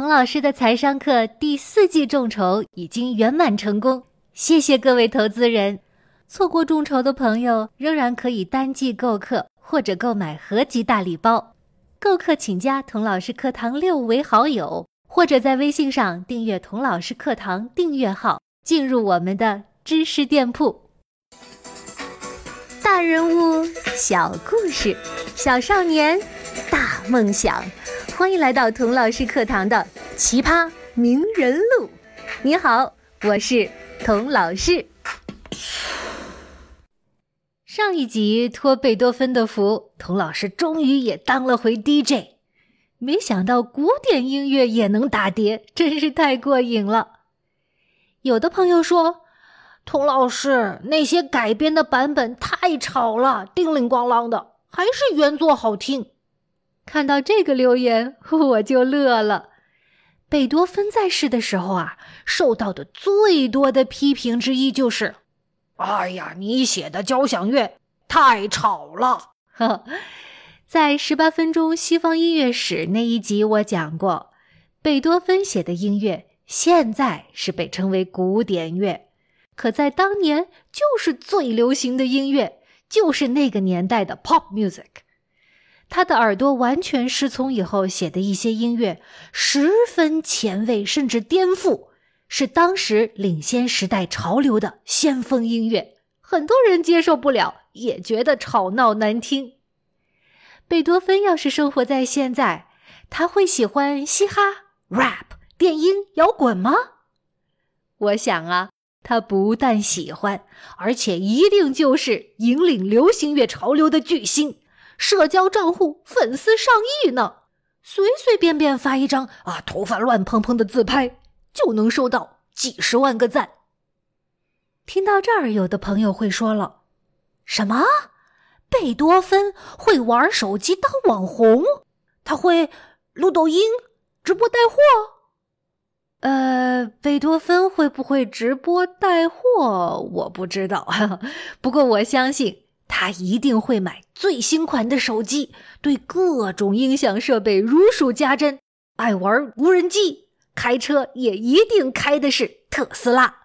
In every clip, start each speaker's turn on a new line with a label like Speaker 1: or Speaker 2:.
Speaker 1: 童老师的财商课第四季众筹已经圆满成功，谢谢各位投资人。错过众筹的朋友仍然可以单季购课或者购买合集大礼包。购课请加童老师课堂六为好友，或者在微信上订阅童老师课堂订阅号，进入我们的知识店铺。大人物，小故事，小少年，大梦想。欢迎来到童老师课堂的奇葩名人录。你好，我是童老师。上一集托贝多芬的福，童老师终于也当了回 DJ。没想到古典音乐也能打碟，真是太过瘾了。有的朋友说，童老师那些改编的版本太吵了，叮铃咣啷的，还是原作好听。看到这个留言，我就乐了。贝多芬在世的时候啊，受到的最多的批评之一就是：“哎呀，你写的交响乐太吵了。”呵，在十八分钟西方音乐史那一集，我讲过，贝多芬写的音乐现在是被称为古典乐，可在当年就是最流行的音乐，就是那个年代的 pop music。他的耳朵完全失聪以后写的一些音乐，十分前卫，甚至颠覆，是当时领先时代潮流的先锋音乐。很多人接受不了，也觉得吵闹难听。贝多芬要是生活在现在，他会喜欢嘻哈、rap、电音、摇滚吗？我想啊，他不但喜欢，而且一定就是引领流行乐潮流的巨星。社交账户粉丝上亿呢，随随便便发一张啊头发乱蓬蓬的自拍，就能收到几十万个赞。听到这儿，有的朋友会说了：“什么？贝多芬会玩手机当网红？他会录抖音、直播带货？呃，贝多芬会不会直播带货？我不知道，不过我相信。”他一定会买最新款的手机，对各种音响设备如数家珍，爱玩无人机，开车也一定开的是特斯拉。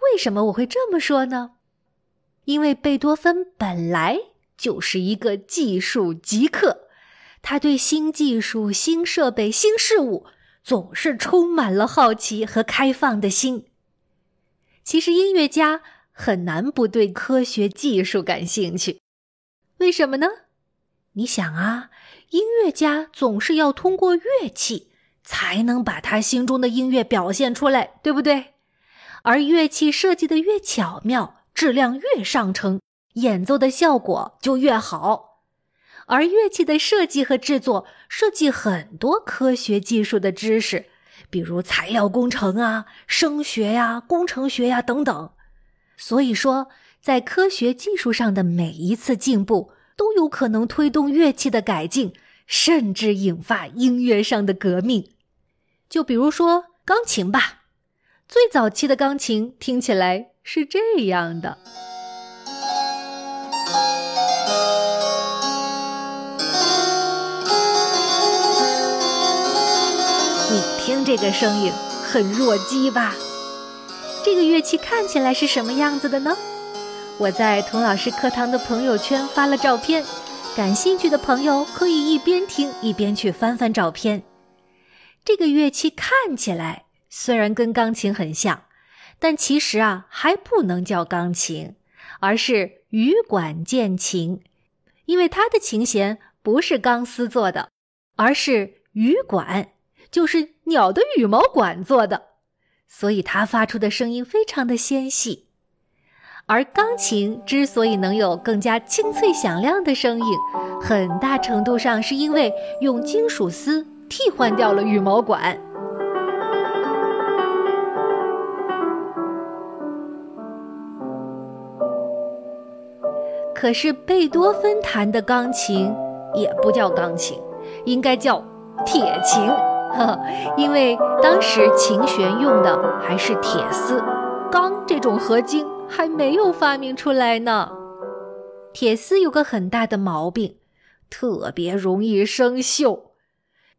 Speaker 1: 为什么我会这么说呢？因为贝多芬本来就是一个技术极客，他对新技术、新设备、新事物总是充满了好奇和开放的心。其实音乐家。很难不对科学技术感兴趣，为什么呢？你想啊，音乐家总是要通过乐器才能把他心中的音乐表现出来，对不对？而乐器设计的越巧妙，质量越上乘，演奏的效果就越好。而乐器的设计和制作涉及很多科学技术的知识，比如材料工程啊、声学呀、工程学呀等等。所以说，在科学技术上的每一次进步，都有可能推动乐器的改进，甚至引发音乐上的革命。就比如说钢琴吧，最早期的钢琴听起来是这样的。你听这个声音，很弱鸡吧？这个乐器看起来是什么样子的呢？我在童老师课堂的朋友圈发了照片，感兴趣的朋友可以一边听一边去翻翻照片。这个乐器看起来虽然跟钢琴很像，但其实啊还不能叫钢琴，而是羽管键琴，因为它的琴弦不是钢丝做的，而是羽管，就是鸟的羽毛管做的。所以它发出的声音非常的纤细，而钢琴之所以能有更加清脆响亮的声音，很大程度上是因为用金属丝替换掉了羽毛管。可是贝多芬弹的钢琴也不叫钢琴，应该叫铁琴。因为当时琴弦用的还是铁丝，钢这种合金还没有发明出来呢。铁丝有个很大的毛病，特别容易生锈。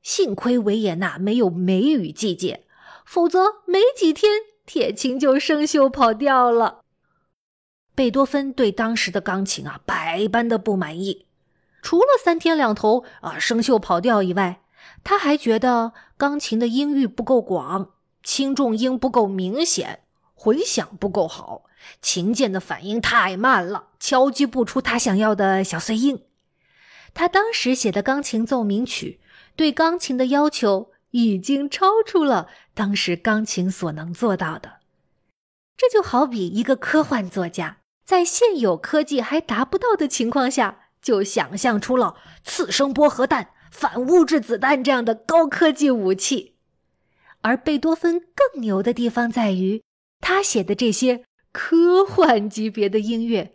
Speaker 1: 幸亏维也纳没有梅雨季节，否则没几天铁琴就生锈跑调了。贝多芬对当时的钢琴啊百般的不满意，除了三天两头啊生锈跑调以外，他还觉得钢琴的音域不够广，轻重音不够明显，混响不够好，琴键的反应太慢了，敲击不出他想要的小碎音。他当时写的钢琴奏鸣曲对钢琴的要求已经超出了当时钢琴所能做到的。这就好比一个科幻作家。在现有科技还达不到的情况下，就想象出了次声波核弹、反物质子弹这样的高科技武器。而贝多芬更牛的地方在于，他写的这些科幻级别的音乐，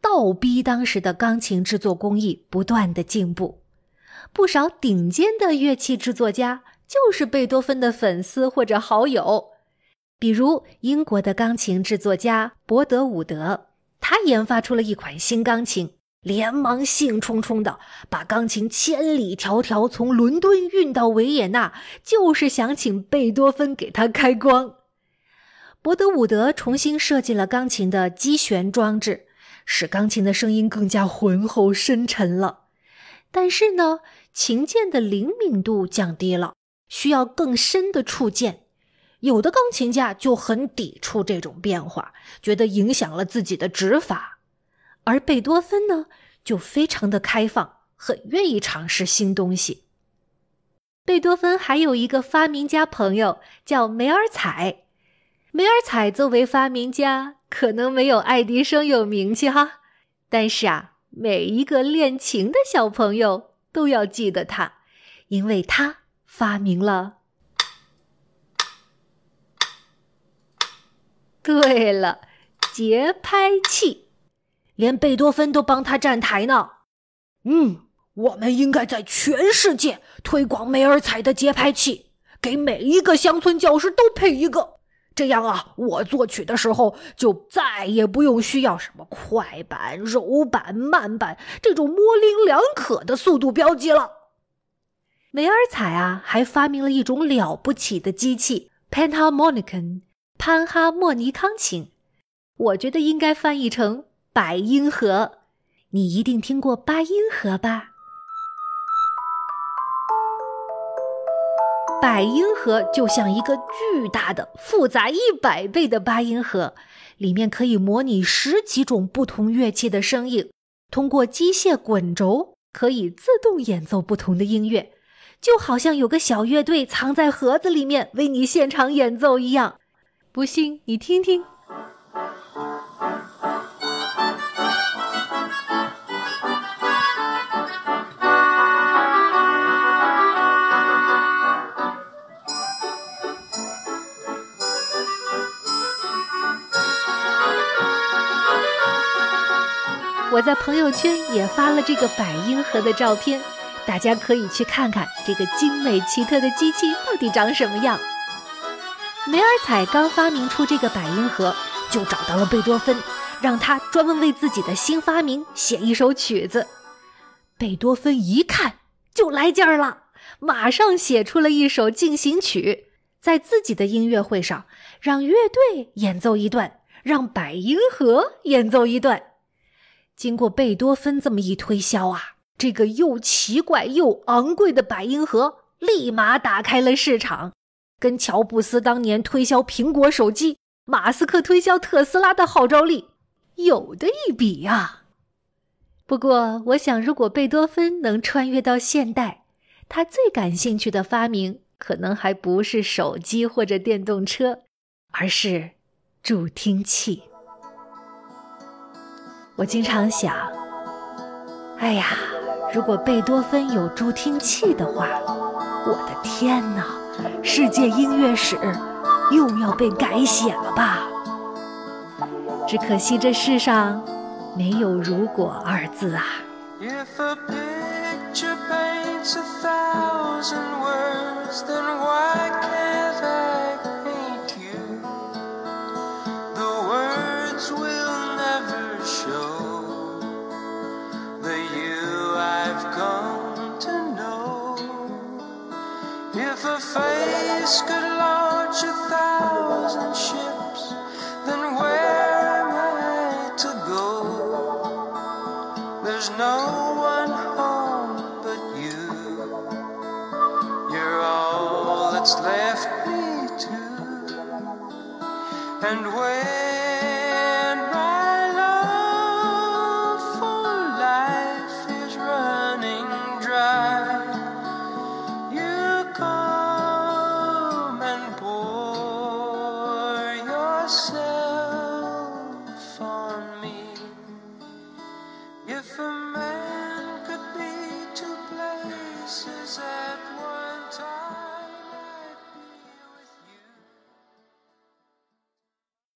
Speaker 1: 倒逼当时的钢琴制作工艺不断的进步。不少顶尖的乐器制作家就是贝多芬的粉丝或者好友，比如英国的钢琴制作家伯德伍德。他研发出了一款新钢琴，连忙兴冲冲的把钢琴千里迢迢从伦敦运到维也纳，就是想请贝多芬给他开光。伯德伍德重新设计了钢琴的击弦装置，使钢琴的声音更加浑厚深沉了。但是呢，琴键的灵敏度降低了，需要更深的触键。有的钢琴家就很抵触这种变化，觉得影响了自己的指法，而贝多芬呢，就非常的开放，很愿意尝试新东西。贝多芬还有一个发明家朋友叫梅尔采，梅尔采作为发明家，可能没有爱迪生有名气哈，但是啊，每一个练琴的小朋友都要记得他，因为他发明了。对了，节拍器，连贝多芬都帮他站台呢。嗯，我们应该在全世界推广梅尔采的节拍器，给每一个乡村教师都配一个。这样啊，我作曲的时候就再也不用需要什么快板、柔板、慢板这种模棱两可的速度标记了。梅尔采啊，还发明了一种了不起的机器 ——Panharmonicon。潘哈莫尼康琴，我觉得应该翻译成百音盒。你一定听过八音盒吧？百音盒就像一个巨大的、复杂一百倍的八音盒，里面可以模拟十几种不同乐器的声音，通过机械滚轴可以自动演奏不同的音乐，就好像有个小乐队藏在盒子里面为你现场演奏一样。不信你听听。在朋友圈也发了这个百音盒的照片，大家可以去看看这个精美奇特的机器到底长什么样。梅尔采刚发明出这个百音盒，就找到了贝多芬，让他专门为自己的新发明写一首曲子。贝多芬一看就来劲儿了，马上写出了一首进行曲，在自己的音乐会上让乐队演奏一段，让百音盒演奏一段。经过贝多芬这么一推销啊，这个又奇怪又昂贵的百音盒立马打开了市场。跟乔布斯当年推销苹果手机，马斯克推销特斯拉的号召力有的一比呀。不过，我想，如果贝多芬能穿越到现代，他最感兴趣的发明可能还不是手机或者电动车，而是助听器。我经常想，哎呀，如果贝多芬有助听器的话，我的天哪！世界音乐史又要被改写了吧？只可惜这世上没有“如果”二字啊。
Speaker 2: There's no one home but you. You're all that's left me to. And when